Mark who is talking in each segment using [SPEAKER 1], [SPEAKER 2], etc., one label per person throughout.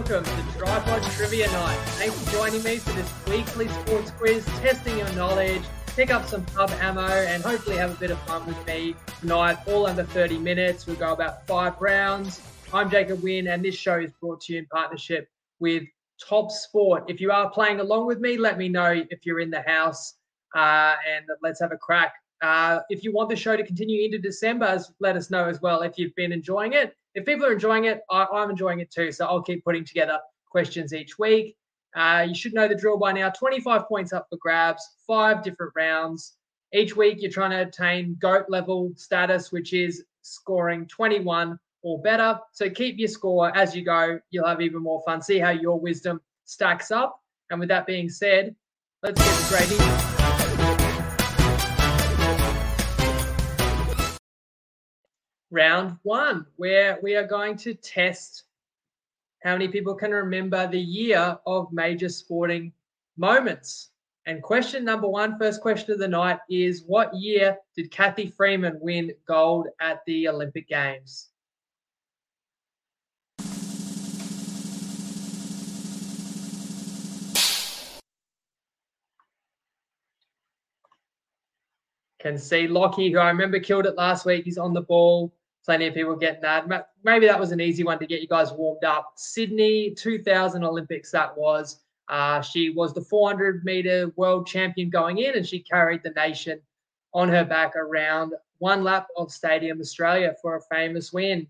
[SPEAKER 1] welcome to TryPod Trivia Night. Thanks for joining me for this weekly sports quiz, testing your knowledge, pick up some pub ammo, and hopefully have a bit of fun with me tonight. All under 30 minutes. We'll go about five rounds. I'm Jacob Wynn, and this show is brought to you in partnership with TopSport. If you are playing along with me, let me know if you're in the house, uh, and let's have a crack. Uh, if you want the show to continue into December, let us know as well if you've been enjoying it. If people are enjoying it, I, am enjoying it too. So I'll keep putting together questions each week. Uh, you should know the drill by now 25 points up for grabs, five different rounds. Each week, you're trying to attain GOAT level status, which is scoring 21 or better. So keep your score as you go. You'll have even more fun. See how your wisdom stacks up. And with that being said, let's get straight in. Round one, where we are going to test how many people can remember the year of major sporting moments. And question number one, first question of the night is What year did Cathy Freeman win gold at the Olympic Games? Can see Lockie, who I remember killed it last week. He's on the ball plenty of people getting that. Maybe that was an easy one to get you guys warmed up. Sydney 2000 Olympics, that was. Uh, she was the 400 meter world champion going in, and she carried the nation on her back around one lap of Stadium Australia for a famous win.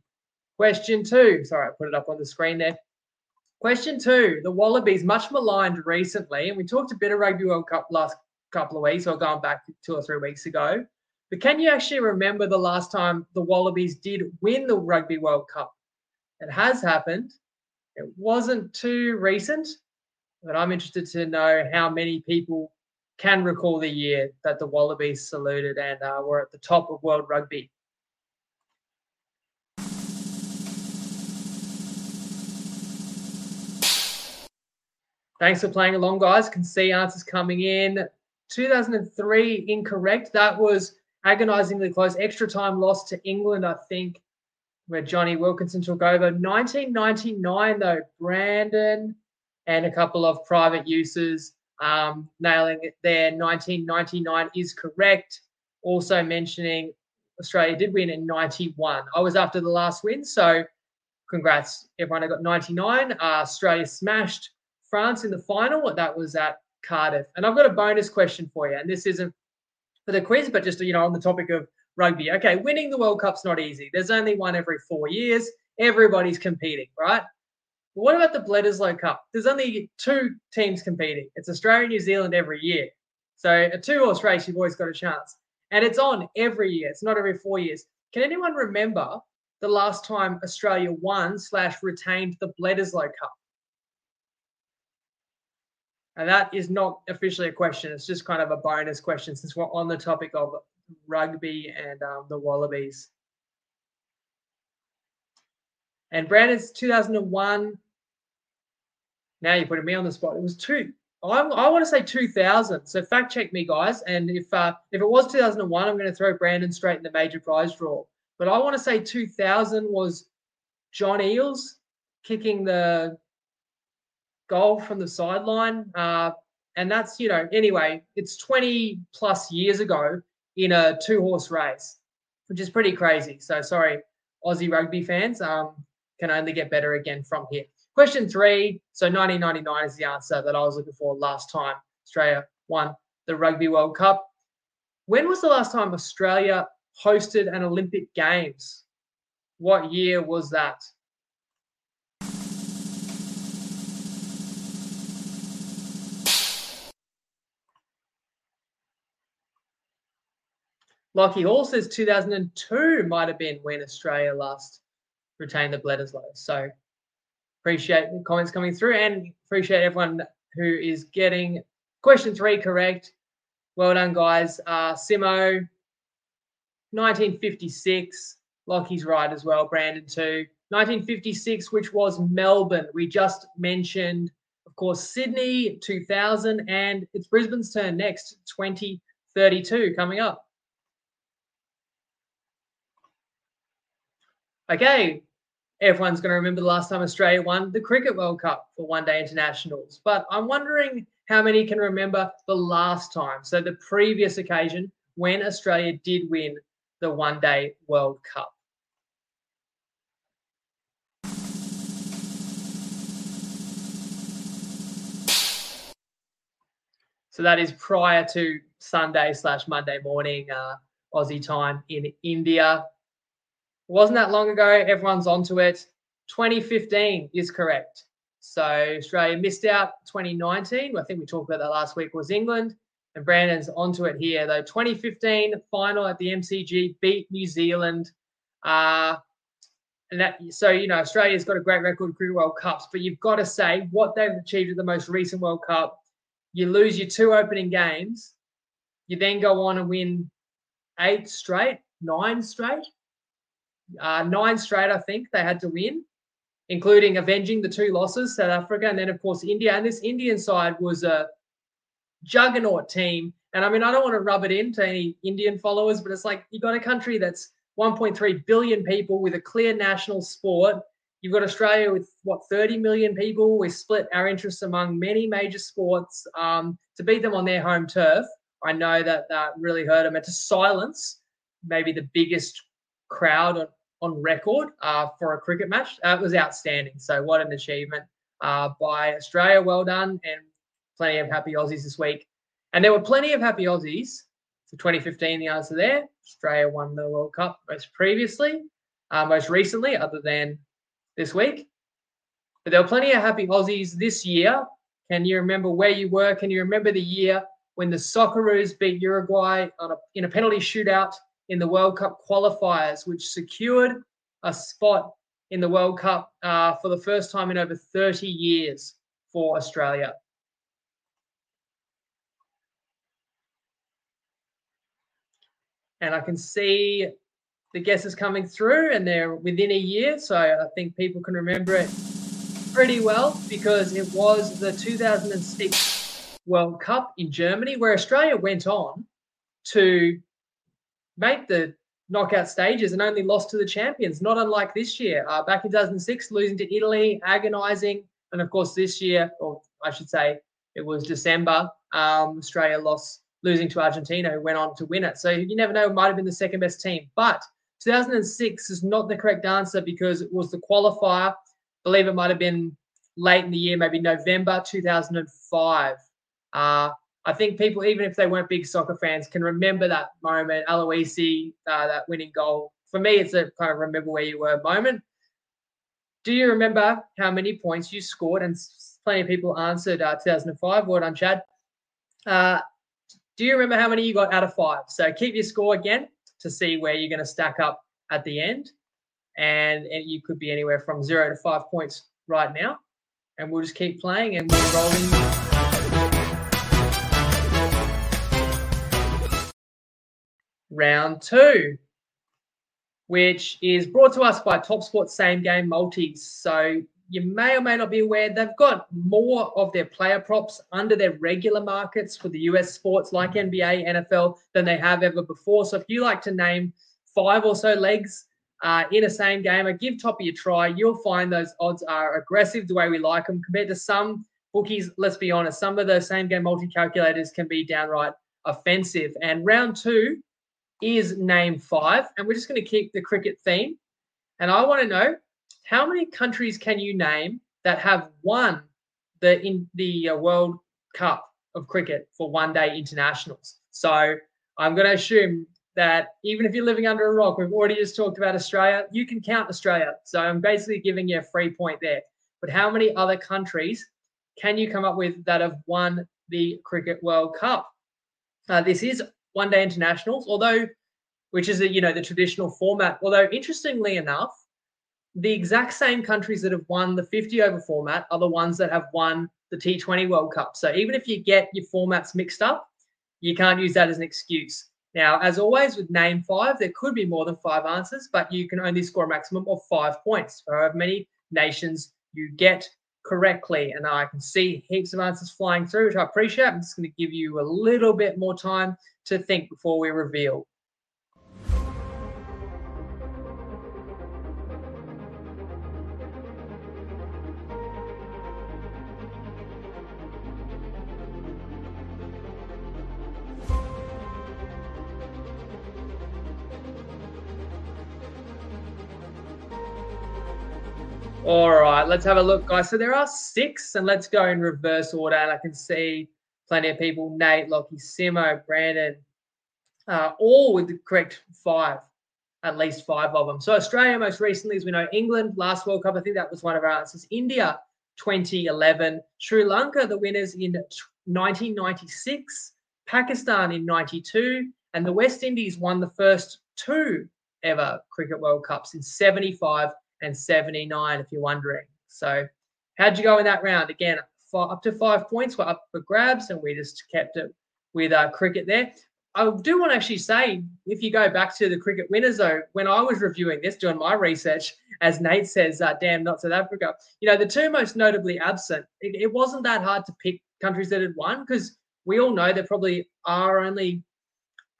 [SPEAKER 1] Question two. Sorry, I put it up on the screen there. Question two. The Wallabies, much maligned recently, and we talked a bit of Rugby World Cup last couple of weeks or going back two or three weeks ago. But can you actually remember the last time the Wallabies did win the Rugby World Cup? It has happened. It wasn't too recent, but I'm interested to know how many people can recall the year that the Wallabies saluted and uh, were at the top of world rugby. Thanks for playing along, guys. Can see answers coming in. 2003, incorrect. That was agonizingly close. Extra time lost to England, I think, where Jonny Wilkinson took over. 1999, though, Brandon and a couple of private uses um, nailing it there. 1999 is correct. Also mentioning Australia did win in 91. I was after the last win, so congrats. Everyone I got 99. Uh, Australia smashed France in the final. That was at Cardiff. And I've got a bonus question for you, and this isn't for the quiz, but just you know on the topic of rugby. Okay, winning the World Cup's not easy. There's only one every four years. Everybody's competing, right? But what about the Bledisloe Cup? There's only two teams competing. It's Australia and New Zealand every year. So a two-horse race, you've always got a chance. And it's on every year. It's not every four years. Can anyone remember the last time Australia won slash retained the Bledisloe Cup? And that is not officially a question. It's just kind of a bonus question since we're on the topic of rugby and um, the Wallabies. And Brandon's 2001. Now you're putting me on the spot. It was two. I'm, I want to say 2000. So fact check me, guys. And if uh, if it was 2001, I'm going to throw Brandon straight in the major prize draw. But I want to say 2000 was John Eales kicking the goal from the sideline. Uh, and that's, you know, anyway, it's 20 plus years ago in a two horse race, which is pretty crazy. So sorry, Aussie rugby fans, um, can only get better again from here. Question three. So 1999 is the answer that I was looking for last time Australia won the Rugby World Cup. When was the last time Australia hosted an Olympic Games? What year was that? Lockie Hall says 2002 might have been when Australia last retained the Bledisloe. So appreciate the comments coming through and appreciate everyone who is getting question three correct. Well done, guys. Uh, Simo, 1956. Lockie's right as well. Brandon too. 1956, which was Melbourne. We just mentioned, of course, Sydney 2000, and it's Brisbane's turn next, 2032 coming up. Okay, everyone's going to remember the last time Australia won the Cricket World Cup for one day internationals. But I'm wondering how many can remember the last time, so the previous occasion when Australia did win the one day World Cup. So that is prior to Sunday slash Monday morning uh, Aussie time in India. Wasn't that long ago. Everyone's onto it. 2015 is correct. So Australia missed out 2019. I think we talked about that last week. Was England and Brandon's onto it here though. 2015 final at the MCG beat New Zealand. Uh, and that so you know Australia's got a great record of World Cups, but you've got to say what they've achieved at the most recent World Cup. You lose your two opening games, you then go on and win eight straight, nine straight, uh, nine straight. I think they had to win, including avenging the two losses, South Africa, and then of course India. And this Indian side was a juggernaut team. And I mean, I don't want to rub it in to any Indian followers, but it's like you've got a country that's 1.3 billion people with a clear national sport. You've got Australia with what 30 million people. We split our interests among many major sports um, to beat them on their home turf. I know that that really hurt them. And to silence maybe the biggest crowd on, on record uh, for a cricket match, that was outstanding. So what an achievement uh, by Australia. Well done, and plenty of happy Aussies this week. And there were plenty of happy Aussies for 2015. The answer there Australia won the World Cup most previously, uh, most recently, other than this week. But there were plenty of happy Aussies this year. Can you remember where you were? Can you remember the year when the Socceroos beat Uruguay a, in a penalty shootout in the World Cup qualifiers, which secured a spot in the World Cup uh, for the first time in over 30 years for Australia? and I can see the guesses coming through, and they're within a year, so I think people can remember it pretty well because it was the 2006 World Cup in Germany, where Australia went on to make the knockout stages and only lost to the champions, not unlike this year. Uh, back in 2006, losing to Italy, agonising, and of course this year, or I should say, it was December. Um, Australia lost losing to Argentina, who went on to win it. So you never know, might have been the second best team. But 2006 is not the correct answer because it was the qualifier. I believe it might have been late in the year, maybe November 2005. Uh, I think people, even if they weren't big soccer fans, can remember that moment, Aloisi, uh, that winning goal. For me, it's a kind of remember where you were moment. Do you remember how many points you scored? And plenty of people answered uh, 2005. Well done, Chad. Uh, do you remember how many you got out of five? So keep your score again to see where you're going to stack up at the end. And, and you could be anywhere from zero to five points right now. And we'll just keep playing and we're rolling. Round two, which is brought to us by Top Sports Same Game Multis. So you may or may not be aware they've got more of their player props under their regular markets for the US sports like NBA, NFL than they have ever before. So if you like to name five or so legs uh, in a same game, I give Toppy a try. You'll find those odds are aggressive the way we like them compared to some bookies. Let's be honest, some of the same game multi calculators can be downright offensive. And round two is name five, and we're just going to keep the cricket theme. And I want to know how many countries can you name that have won the in the uh, World Cup of cricket for one day internationals? So I'm going to assume that even if you're living under a rock, we've already just talked about Australia, you can count Australia. So I'm basically giving you a free point there. But how many other countries can you come up with that have won the Cricket World Cup? Uh, this is one day internationals, although, which is a, you know the traditional format. Although interestingly enough, the exact same countries that have won the 50 over format are the ones that have won the T20 World Cup. So even if you get your formats mixed up, you can't use that as an excuse. Now, as always with name five, there could be more than five answers, but you can only score a maximum of five points for however many nations you get correctly. And I can see heaps of answers flying through, which I appreciate. I'm just going to give you a little bit more time to think before we reveal. All right, let's have a look, guys. So there are six, and let's go in reverse order. And I can see plenty of people Nate, Lockie, Simo, Brandon, uh, all with the correct five, at least five of them. So Australia, most recently, as we know, England, last World Cup, I think that was one of our answers. India, 2011. Sri Lanka, the winners in 1996. Pakistan in 92. And the West Indies won the first two ever Cricket World Cups in 75 and 79, if you're wondering. So, how'd you go in that round? Again, up to five points were up for grabs, and we just kept it with uh, cricket there. I do want to actually say, if you go back to the cricket winners, though, when I was reviewing this, doing my research, as Nate says, uh, damn, not South Africa, you know, the two most notably absent, it, it wasn't that hard to pick countries that had won because we all know there probably are only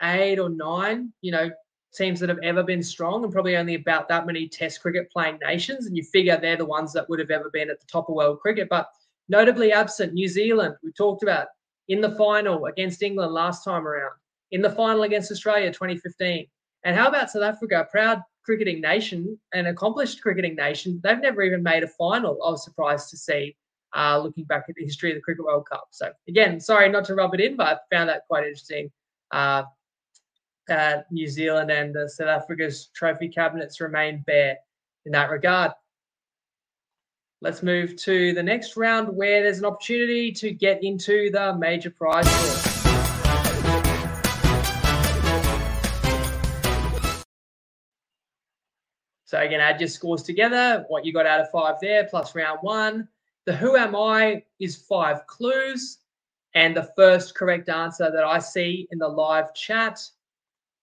[SPEAKER 1] eight or nine, you know, teams that have ever been strong and probably only about that many test cricket playing nations. And you figure they're the ones that would have ever been at the top of world cricket. But notably absent, New Zealand, we talked about in the final against England last time around, in the final against Australia 2015. And how about South Africa, a proud cricketing nation, an accomplished cricketing nation? They've never even made a final. I was surprised to see uh, looking back at the history of the Cricket World Cup. So, again, sorry not to rub it in, but I found that quite interesting. Uh, uh, New Zealand and South Africa's trophy cabinets remain bare in that regard. Let's move to the next round where there's an opportunity to get into the major prize draw. So again, add your scores together, what you got out of five there, plus round one. The who am I is five clues. And the first correct answer that I see in the live chat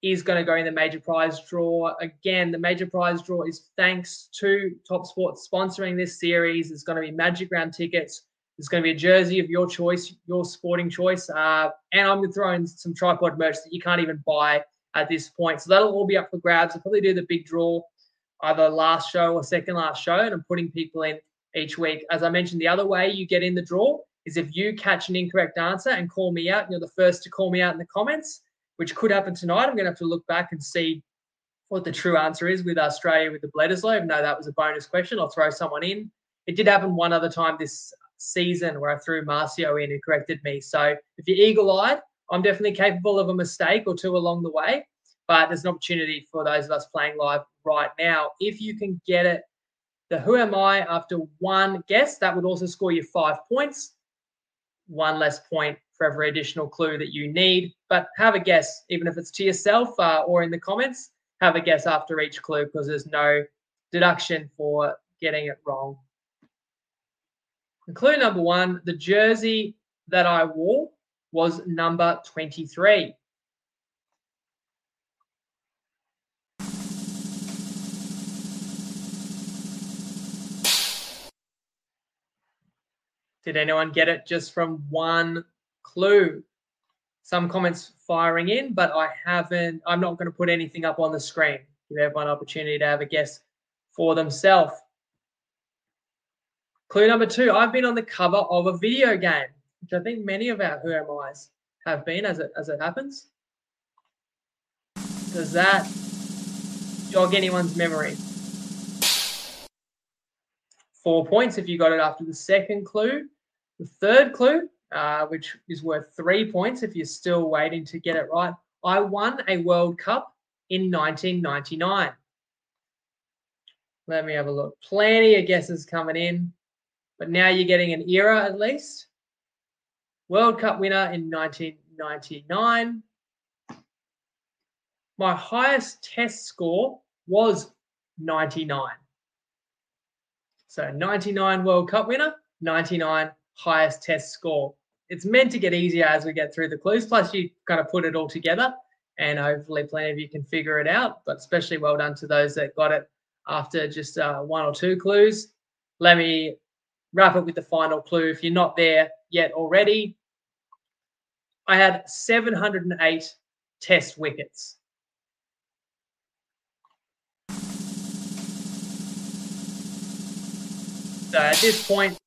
[SPEAKER 1] is going to go in the major prize draw. Again, the major prize draw is thanks to Top Sports sponsoring this series. It's going to be Magic Round tickets. There's going to be a jersey of your choice, your sporting choice. Uh, and I'm going to throw in some TryPod merch that you can't even buy at this point. So that'll all be up for grabs. I'll probably do the big draw either last show or second last show. And I'm putting people in each week. As I mentioned, the other way you get in the draw is if you catch an incorrect answer and call me out, you're the first to call me out in the comments which could happen tonight. I'm going to have to look back and see what the true answer is with Australia with the Bledisloe. No, that was a bonus question. I'll throw someone in. It did happen one other time this season where I threw Marcio in and corrected me. So if you're eagle eyed, I'm definitely capable of a mistake or two along the way. But there's an opportunity for those of us playing live right now. If you can get it, the who am I after one guess, that would also score you five points. One less point for every additional clue that you need. But have a guess, even if it's to yourself uh, or in the comments, have a guess after each clue because there's no deduction for getting it wrong. And clue number one the jersey that I wore was number 23. Did anyone get it just from one clue. Some comments firing in, but I haven't, I'm not going to put anything up on the screen. Give everyone an opportunity to have a guess for themselves. Clue number two, I've been on the cover of a video game, which I think many of our Who Am I's have been as it as it happens. Does that jog anyone's memory? Four points if you got it after the second clue. The third clue, uh, which is worth three points if you're still waiting to get it right. I won a World Cup in 1999. Let me have a look. Plenty of guesses coming in, but now you're getting an era at least. World Cup winner in 1999. My highest test score was 99. So 99 World Cup winner, 99 highest test score. It's meant to get easier as we get through the clues. Plus, you kind of put it all together, and hopefully, plenty of you can figure it out. But especially well done to those that got it after just uh, one or two clues. Let me wrap it with the final clue. If you're not there yet already, I had 708 test wickets. So at this point,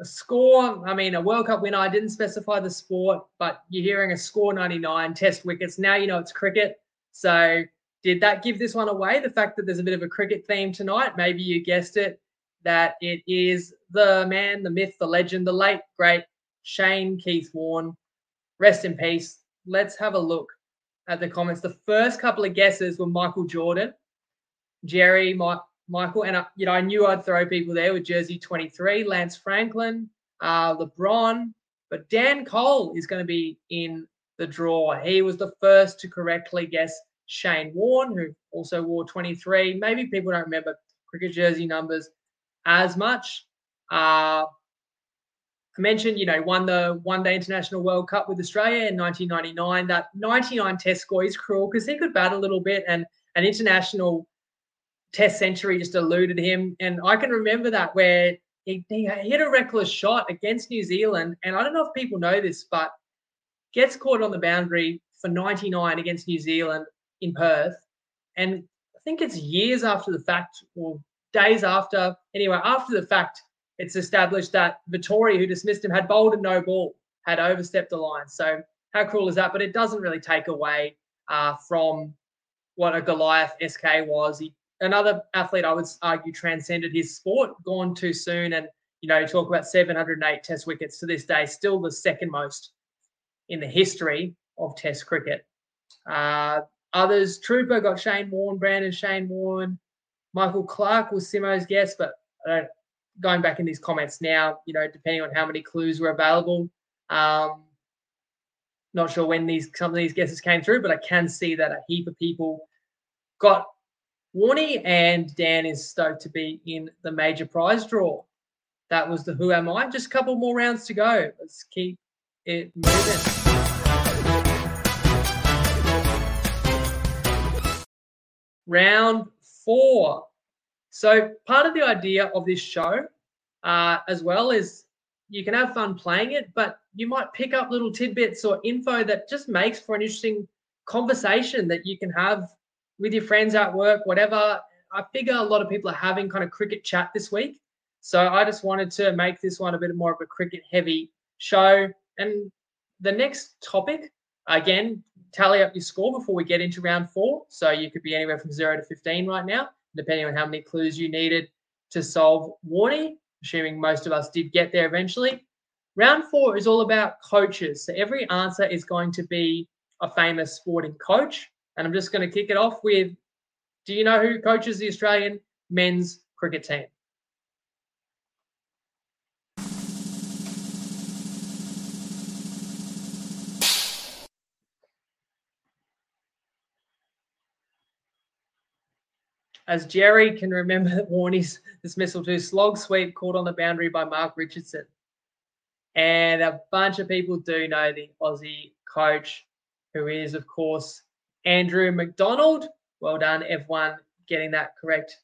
[SPEAKER 1] a score, I mean, a World Cup winner. I didn't specify the sport, but you're hearing a score 99, test wickets. Now you know it's cricket. So did that give this one away? The fact that there's a bit of a cricket theme tonight, maybe you guessed it. that it is the man, the myth, the legend, the late, great Shane Keith Warne. Rest in peace. Let's have a look at the comments. The first couple of guesses were Michael Jordan, Jerry, My, Michael, and I, you know I knew I'd throw people there with jersey 23, Lance Franklin, uh, LeBron, but Dan Cole is going to be in the draw. He was the first to correctly guess Shane Warne, who also wore 23. Maybe people don't remember cricket jersey numbers as much. Uh, I mentioned, you know, won the one day international World Cup with Australia in 1999. That 99 test score is cruel because he could bat a little bit and an international test century just eluded him. And I can remember that where he, he hit a reckless shot against New Zealand. And I don't know if people know this, but gets caught on the boundary for 99 against New Zealand in Perth. And I think it's years after the fact or days after, anyway, after the fact, it's established that Vettori, who dismissed him, had bowled a no ball, had overstepped the line. So how cruel is that? But it doesn't really take away uh, from what a Goliath SK was. He, another athlete, I would argue, transcended his sport, gone too soon. And, you know, talk about 708 test wickets to this day, still the second most in the history of test cricket. Uh, others, Trooper got Shane Warne, Brandon Shane Warne, Michael Clarke was Simo's guess, but don't going back in these comments now, you know, depending on how many clues were available. Um, not sure when these some of these guesses came through, but I can see that a heap of people got Warney and Dan is stoked to be in the major prize draw. That was the Who Am I? Just a couple more rounds to go. Let's keep it moving. Round four. So part of the idea of this show, uh, as well, is you can have fun playing it, but you might pick up little tidbits or info that just makes for an interesting conversation that you can have with your friends at work, whatever. I figure a lot of people are having kind of cricket chat this week. So I just wanted to make this one a bit more of a cricket heavy show. And the next topic, again, tally up your score before we get into round four. So you could be anywhere from zero to 15 right now depending on how many clues you needed to solve Warney, assuming most of us did get there eventually. Round four is all about coaches. So every answer is going to be a famous sporting coach. And I'm just going to kick it off with Do you know who coaches the Australian men's cricket team? as Jerry can remember Warney's dismissal to slog sweep caught on the boundary by Mark Richardson. And a bunch of people do know the Aussie coach, who is, of course, Andrew McDonald. Well done, everyone, getting that correct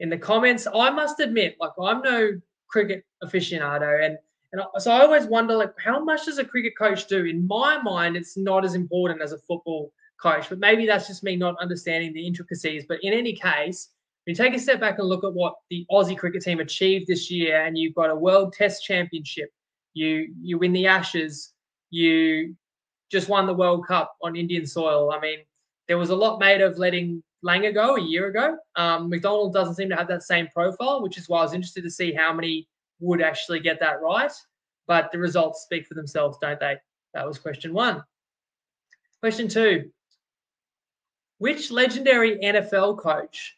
[SPEAKER 1] in the comments. I must admit, like, I'm no cricket aficionado. And, and so I always wonder, like, how much does a cricket coach do? In my mind, it's not as important as a football coach. But maybe that's just me not understanding the intricacies. But in any case, you take a step back and look at what the Aussie cricket team achieved this year, and you've got a World Test Championship, you you win the Ashes, you just won the World Cup on Indian soil. I mean, there was a lot made of letting Langer go a year ago. Um, McDonald doesn't seem to have that same profile, which is why I was interested to see how many would actually get that right. But the results speak for themselves, don't they? That was question one. Question two which legendary NFL coach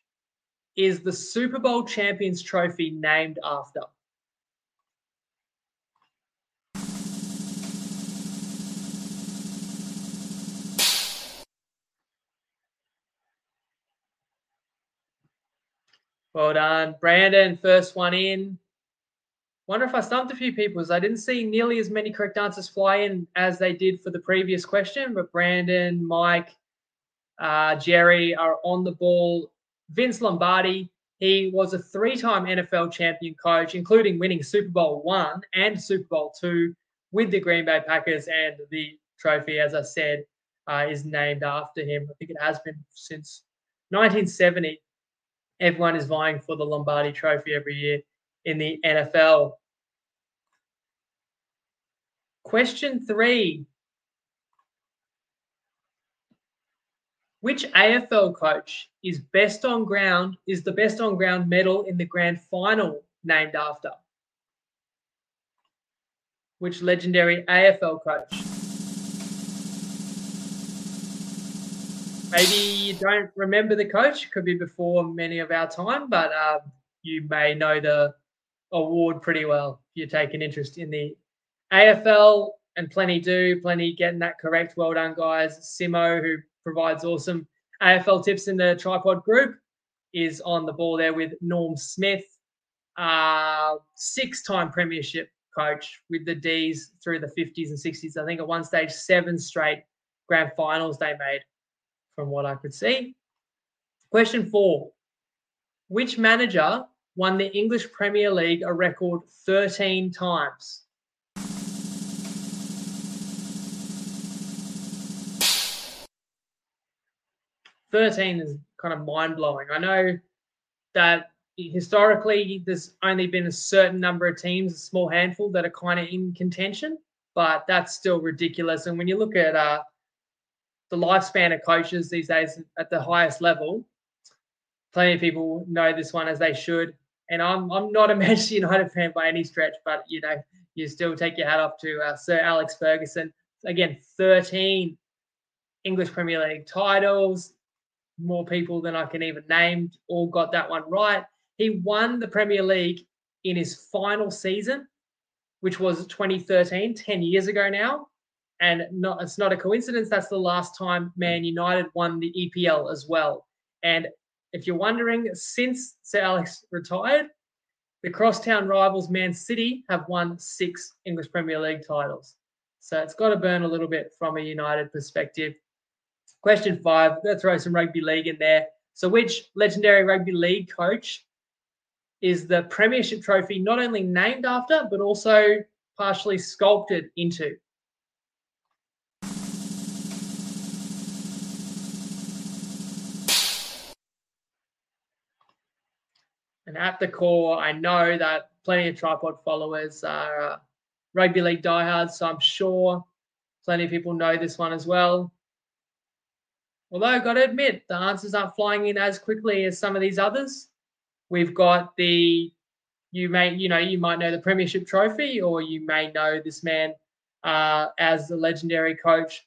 [SPEAKER 1] is the Super Bowl Champions Trophy named after? Well done, Brandon. First one in. Wonder if I stumped a few people I didn't see nearly as many correct answers fly in as they did for the previous question. But Brandon, Mike, uh, Jerry are on the ball. Vince Lombardi, he was a three time NFL champion coach, including winning Super Bowl one and Super Bowl two with the Green Bay Packers. And the trophy, as I said, uh, is named after him. I think it has been since 1970. Everyone is vying for the Lombardi trophy every year in the NFL. Question three Which AFL coach is best on ground, is the best on ground medal in the grand final named after? Which legendary AFL coach? Maybe you don't remember the coach, could be before many of our time, but um, you may know the award pretty well if you take an interest in the AFL, and plenty do. Plenty getting that correct. Well done, guys. Simo, who provides awesome AFL tips in the TryPod group, is on the ball there with Norm Smith, uh, six time premiership coach with the D's through the 50s and 60s. I think at one stage, seven straight grand finals they made, from what I could see. Question four Which manager won the English Premier League a record 13 times? Thirteen is kind of mind blowing. I know that historically there's only been a certain number of teams, a small handful that are kind of in contention, but that's still ridiculous. And when you look at uh, the lifespan of coaches these days at the highest level, plenty of people know this one as they should. And I'm I'm not a Manchester United fan by any stretch, but you know you still take your hat off to uh, Sir Alex Ferguson. Again, 13 English Premier League titles, more people than I can even name, all got that one right. He won the Premier League in his final season, which was 2013, 10 years ago now. And not, it's not a coincidence. That's the last time Man United won the EPL as well. And if you're wondering, since Sir Alex retired, the crosstown rivals Man City have won six English Premier League titles. So it's got to burn a little bit from a United perspective. Question five, let's throw some rugby league in there. So, which legendary rugby league coach is the Premiership trophy not only named after, but also partially sculpted into. And at the core, I know that plenty of TryPod followers are uh, rugby league diehards, so I'm sure plenty of people know this one as well. Although I've got to admit, the answers aren't flying in as quickly as some of these others. We've got the you may you know you might know the Premiership Trophy, or you may know this man uh, as the legendary coach.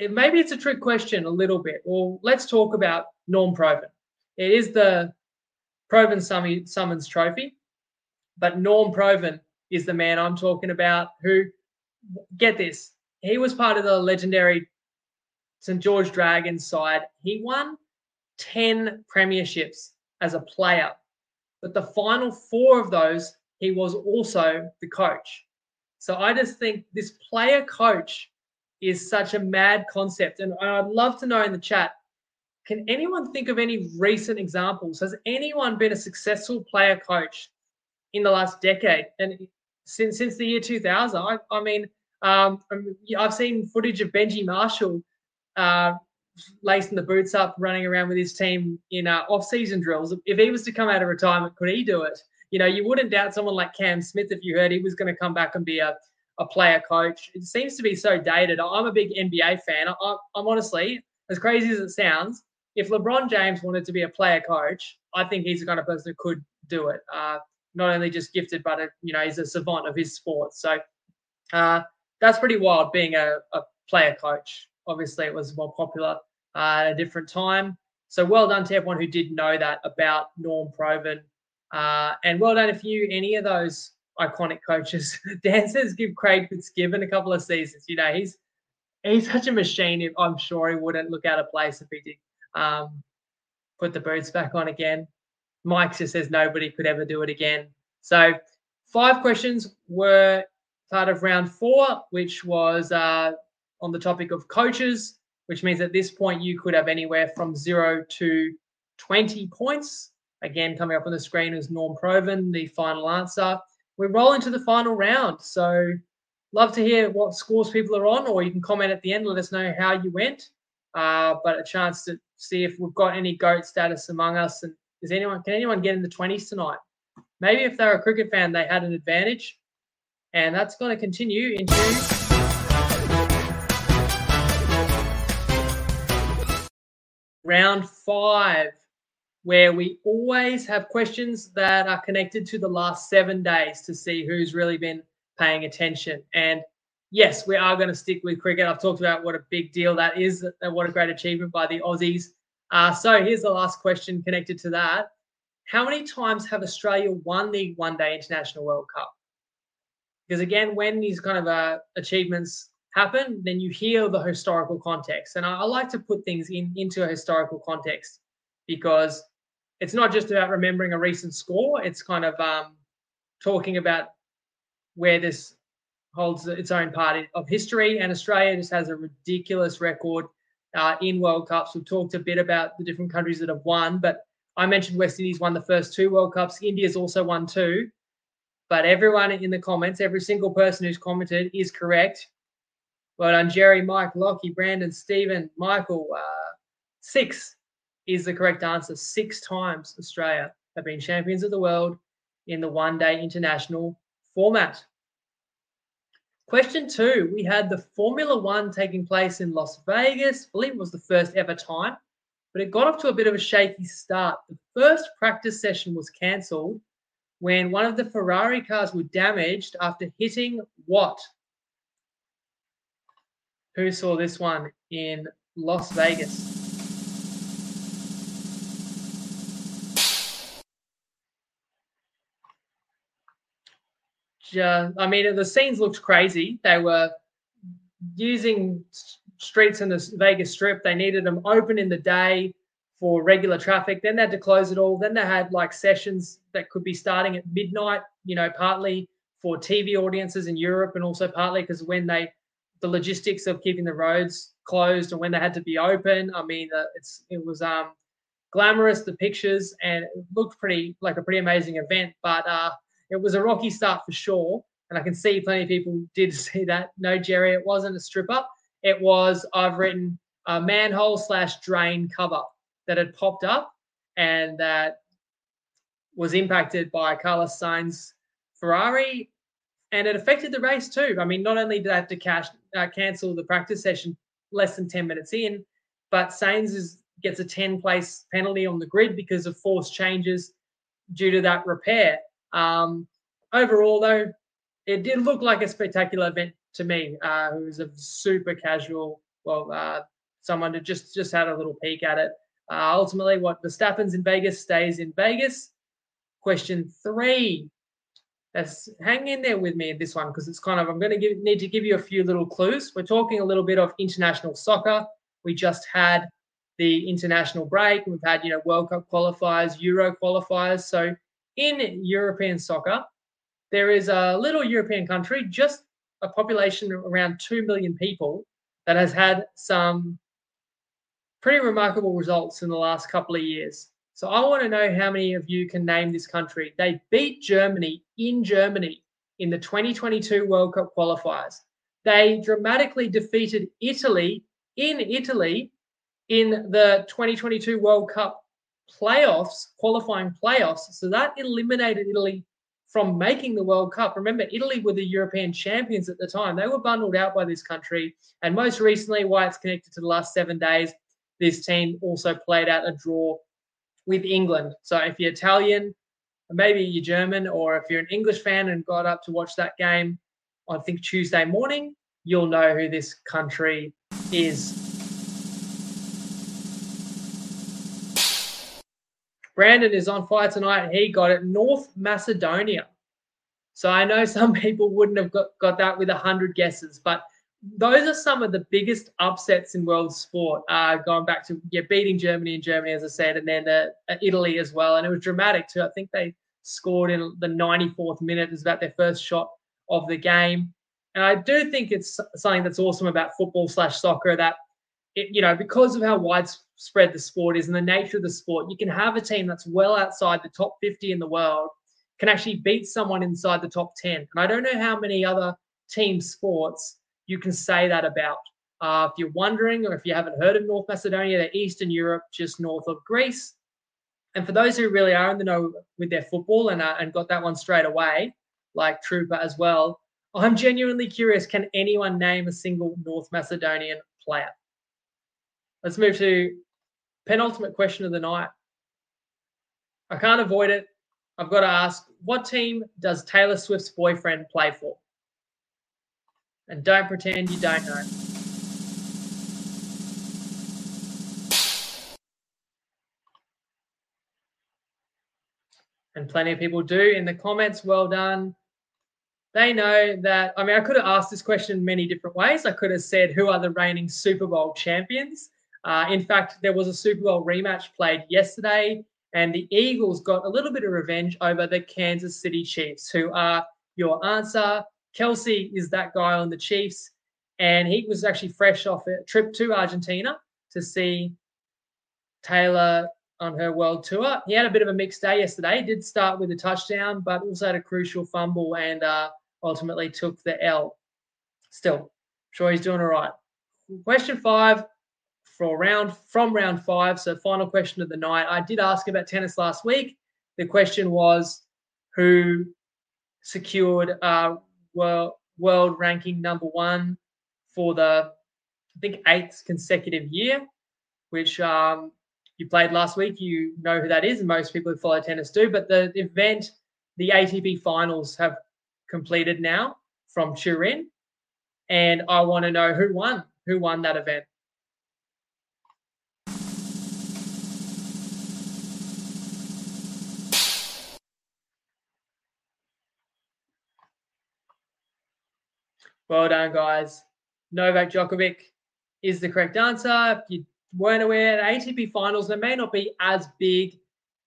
[SPEAKER 1] It, maybe it's a trick question a little bit. Well, let's talk about Norm Provan. It is the Provan Summons Trophy, but Norm Provan is the man I'm talking about. Who get this? He was part of the legendary St George Dragons side. He won 10 premierships as a player. But the final four of those, he was also the coach. So I just think this player coach is such a mad concept. And I'd love to know in the chat can anyone think of any recent examples? Has anyone been a successful player coach in the last decade? And since since the year 2000, I, I mean, um, I've seen footage of Benji Marshall uh, lacing the boots up, running around with his team in uh, off-season drills. If he was to come out of retirement, could he do it? You know, you wouldn't doubt someone like Cam Smith if you heard he was going to come back and be a, a player coach. It seems to be so dated. I'm a big NBA fan. I, I'm honestly, as crazy as it sounds, if LeBron James wanted to be a player coach, I think he's the kind of person who could do it. Uh, not only just gifted, but a, you know he's a savant of his sport. So uh, that's pretty wild being a, a player coach. Obviously, it was more popular uh, at a different time. So well done to everyone who did know that about Norm Provan, Uh, and well done if you any of those iconic coaches. Dan says give Craig Fitzgibbon a couple of seasons. You know, he's he's such a machine. I'm sure he wouldn't look out of place if he did um, put the boots back on again. Mike just says nobody could ever do it again. So five questions were part of round four, which was uh, on the topic of coaches, which means at this point you could have anywhere from zero to 20 points. Again, coming up on the screen is Norm Provan, the final answer. We roll into the final round. So, love to hear what scores people are on, or you can comment at the end, let us know how you went. Uh, but a chance to see if we've got any GOAT status among us. And is anyone, can anyone get in the 20s tonight? Maybe if they're a cricket fan, they had an advantage. And that's going to continue into round five. where we always have questions that are connected to the last seven days to see who's really been paying attention. And yes, we are going to stick with cricket. I've talked about what a big deal that is, and what a great achievement by the Aussies. Uh, so here's the last question connected to that. How many times have Australia won the one day international World Cup? Because again, when these kind of uh, achievements happen, then you hear the historical context. And I, I like to put things in into a historical context because it's not just about remembering a recent score. It's kind of um, talking about where this holds its own part of history. And Australia just has a ridiculous record uh, in World Cups. We've talked a bit about the different countries that have won, but I mentioned West Indies won the first two World Cups. India's also won two. But everyone in the comments, every single person who's commented is correct. Well done, Jerry, Mike, Lockie, Brandon, Stephen, Michael. Uh, six is the correct answer. Six times Australia have been champions of the world in the one day international format. Question two we had the Formula One taking place in Las Vegas. I believe it was the first ever time, but it got off to a bit of a shaky start. The first practice session was cancelled when one of the Ferrari cars were damaged after hitting what? Who saw this one in Las Vegas? Just, I mean, the scenes looked crazy. They were using streets in the Vegas Strip. They needed them open in the day for regular traffic. Then they had to close it all. Then they had like sessions that could be starting at midnight, you know, partly for TV audiences in Europe and also partly because when they the logistics of keeping the roads closed and when they had to be open. I mean, uh, it's it was um, glamorous the pictures and it looked pretty like a pretty amazing event, but uh, it was a rocky start for sure. And I can see plenty of people did see that. No, Jerry, it wasn't a strip up. It was I've written a manhole slash drain cover that had popped up and that was impacted by Carlos Sainz Ferrari and it affected the race too. I mean, not only did they have to cash, uh, cancel the practice session less than 10 minutes in, but Sainz is, gets a 10 place penalty on the grid because of force changes due to that repair. Um, overall, though, it did look like a spectacular event to me. Uh, who was a super casual, well, uh, someone who just just had a little peek at it. Uh, ultimately, what Verstappen's in Vegas stays in Vegas. Question three that's hang in there with me in this one because it's kind of I'm going to give, need to give you a few little clues. We're talking a little bit of international soccer. We just had the international break. We've had you know World Cup qualifiers, Euro qualifiers. So in European soccer, there is a little European country, just a population of around two million people, that has had some pretty remarkable results in the last couple of years. So I want to know how many of you can name this country. They beat Germany in Germany in the 2022 World Cup qualifiers. They dramatically defeated Italy in Italy in the 2022 World Cup playoffs, qualifying playoffs. So that eliminated Italy from making the World Cup. Remember, Italy were the European champions at the time. They were bundled out by this country. And most recently, why it's connected to the last seven days, this team also played out a draw with England. So if you're Italian, maybe you're German, or if you're an English fan and got up to watch that game, I think Tuesday morning, you'll know who this country is. Brandon is on fire tonight. He got it. North Macedonia. So I know some people wouldn't have got, got that with 100 guesses, but those are some of the biggest upsets in world sport. Uh, going back to yeah, beating Germany and Germany, as I said, and then uh, Italy as well, and it was dramatic too. I think they scored in the 94th minute. It was about their first shot of the game, and I do think it's something that's awesome about football slash soccer that it, you know because of how widespread the sport is and the nature of the sport, you can have a team that's well outside the top 50 in the world can actually beat someone inside the top 10. And I don't know how many other team sports you can say that about. Uh, if you're wondering or if you haven't heard of North Macedonia, they're Eastern Europe, just north of Greece. And for those who really are in the know with their football and, uh, and got that one straight away, like Trooper as well, I'm genuinely curious can anyone name a single North Macedonian player? Let's move to penultimate question of the night. I can't avoid it. I've got to ask, what team does Taylor Swift's boyfriend play for? And don't pretend you don't know. And plenty of people do in the comments. Well done. They know that. I mean, I could have asked this question many different ways. I could have said, Who are the reigning Super Bowl champions? Uh, in fact, there was a Super Bowl rematch played yesterday, and the Eagles got a little bit of revenge over the Kansas City Chiefs, who are your answer. Kelce is that guy on the Chiefs, and he was actually fresh off a trip to Argentina to see Taylor on her world tour. He had a bit of a mixed day yesterday. He did start with a touchdown, but also had a crucial fumble and uh, ultimately took the L. Still, sure he's doing all right. Question five for round from round five. So final question of the night. I did ask about tennis last week. The question was who secured uh, world world ranking number one for the I think eighth consecutive year, which um, you played last week. You know who that is, and most people who follow tennis do. But the event, the ATP finals, have completed now from Turin, and I want to know who won. Who won that event? Well done, guys. Novak Djokovic is the correct answer. If you weren't aware, the ATP finals, they may not be as big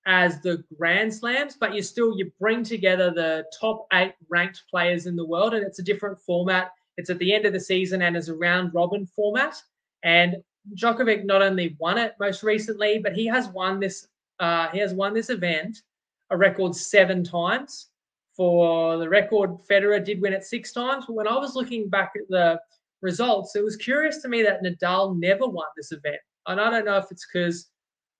[SPEAKER 1] as the Grand Slams, but you still you bring together the top eight ranked players in the world, and it's a different format. It's at the end of the season and is a round robin format. And Djokovic not only won it most recently, but he has won this. Uh, he has won this event a record seven times for the record, Federer did win it six times. But when I was looking back at the results, it was curious to me that Nadal never won this event. And I don't know if it's because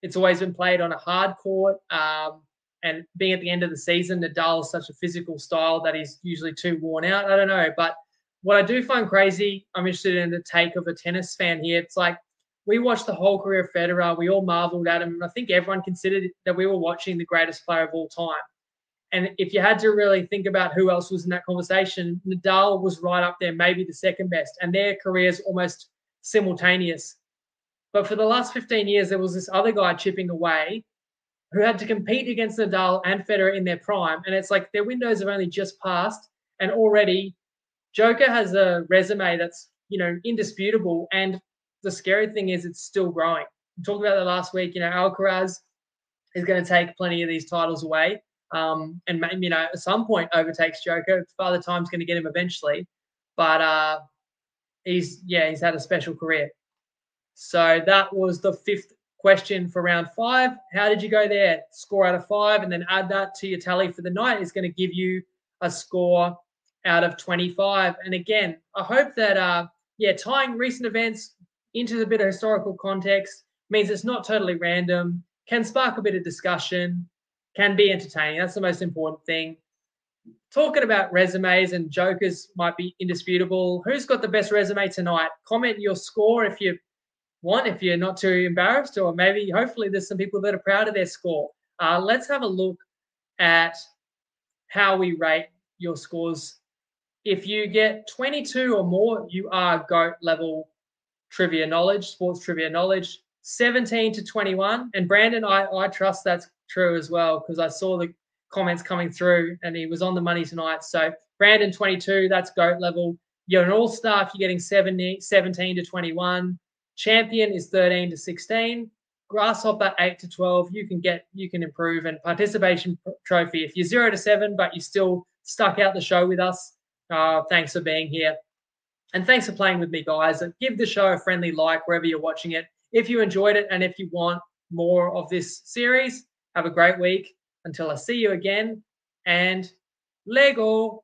[SPEAKER 1] it's always been played on a hard court. Um, and being at the end of the season, Nadal is such a physical style that he's usually too worn out. I don't know. But what I do find crazy, I'm interested in the take of a tennis fan here. It's like we watched the whole career of Federer. We all marveled at him. And I think everyone considered that we were watching the greatest player of all time. And if you had to really think about who else was in that conversation, Nadal was right up there, maybe the second best, and their careers almost simultaneous. But for the last 15 years, there was this other guy chipping away who had to compete against Nadal and Federer in their prime. And it's like their windows have only just passed, and already Joker has a resume that's, you know, indisputable. And the scary thing is it's still growing. We talked about that last week. You know, Alcaraz is going to take plenty of these titles away um, and maybe you know at some point overtakes Joker. Father Time's going to get him eventually, but uh, he's yeah he's had a special career. So that was the fifth question for round five. How did you go there? Score out of five, and then add that to your tally for the night is going to give you a score out of 25. And again, I hope that uh, yeah tying recent events into a bit of historical context means it's not totally random. Can spark a bit of discussion can be entertaining. That's the most important thing. Talking about resumes and jokers might be indisputable. Who's got the best resume tonight? Comment your score if you want, if you're not too embarrassed, or maybe hopefully there's some people that are proud of their score. Uh, let's have a look at how we rate your scores. If you get 22 or more, you are GOAT level trivia knowledge, sports trivia knowledge. 17 to 21. And Brandon, I, I trust that's true as well because I saw the comments coming through and he was on the money tonight. So Brandon 22, that's GOAT level. You're an all star if you're getting 70, 17 to 21. Champion is 13 to 16. Grasshopper 8 to 12. You can get, you can improve. And participation trophy, if you're 0 to 7, but you still stuck out the show with us, uh, thanks for being here. And thanks for playing with me, guys. Give the show a friendly like wherever you're watching it. If you enjoyed it and if you want more of this series, have a great week until I see you again. And Lego.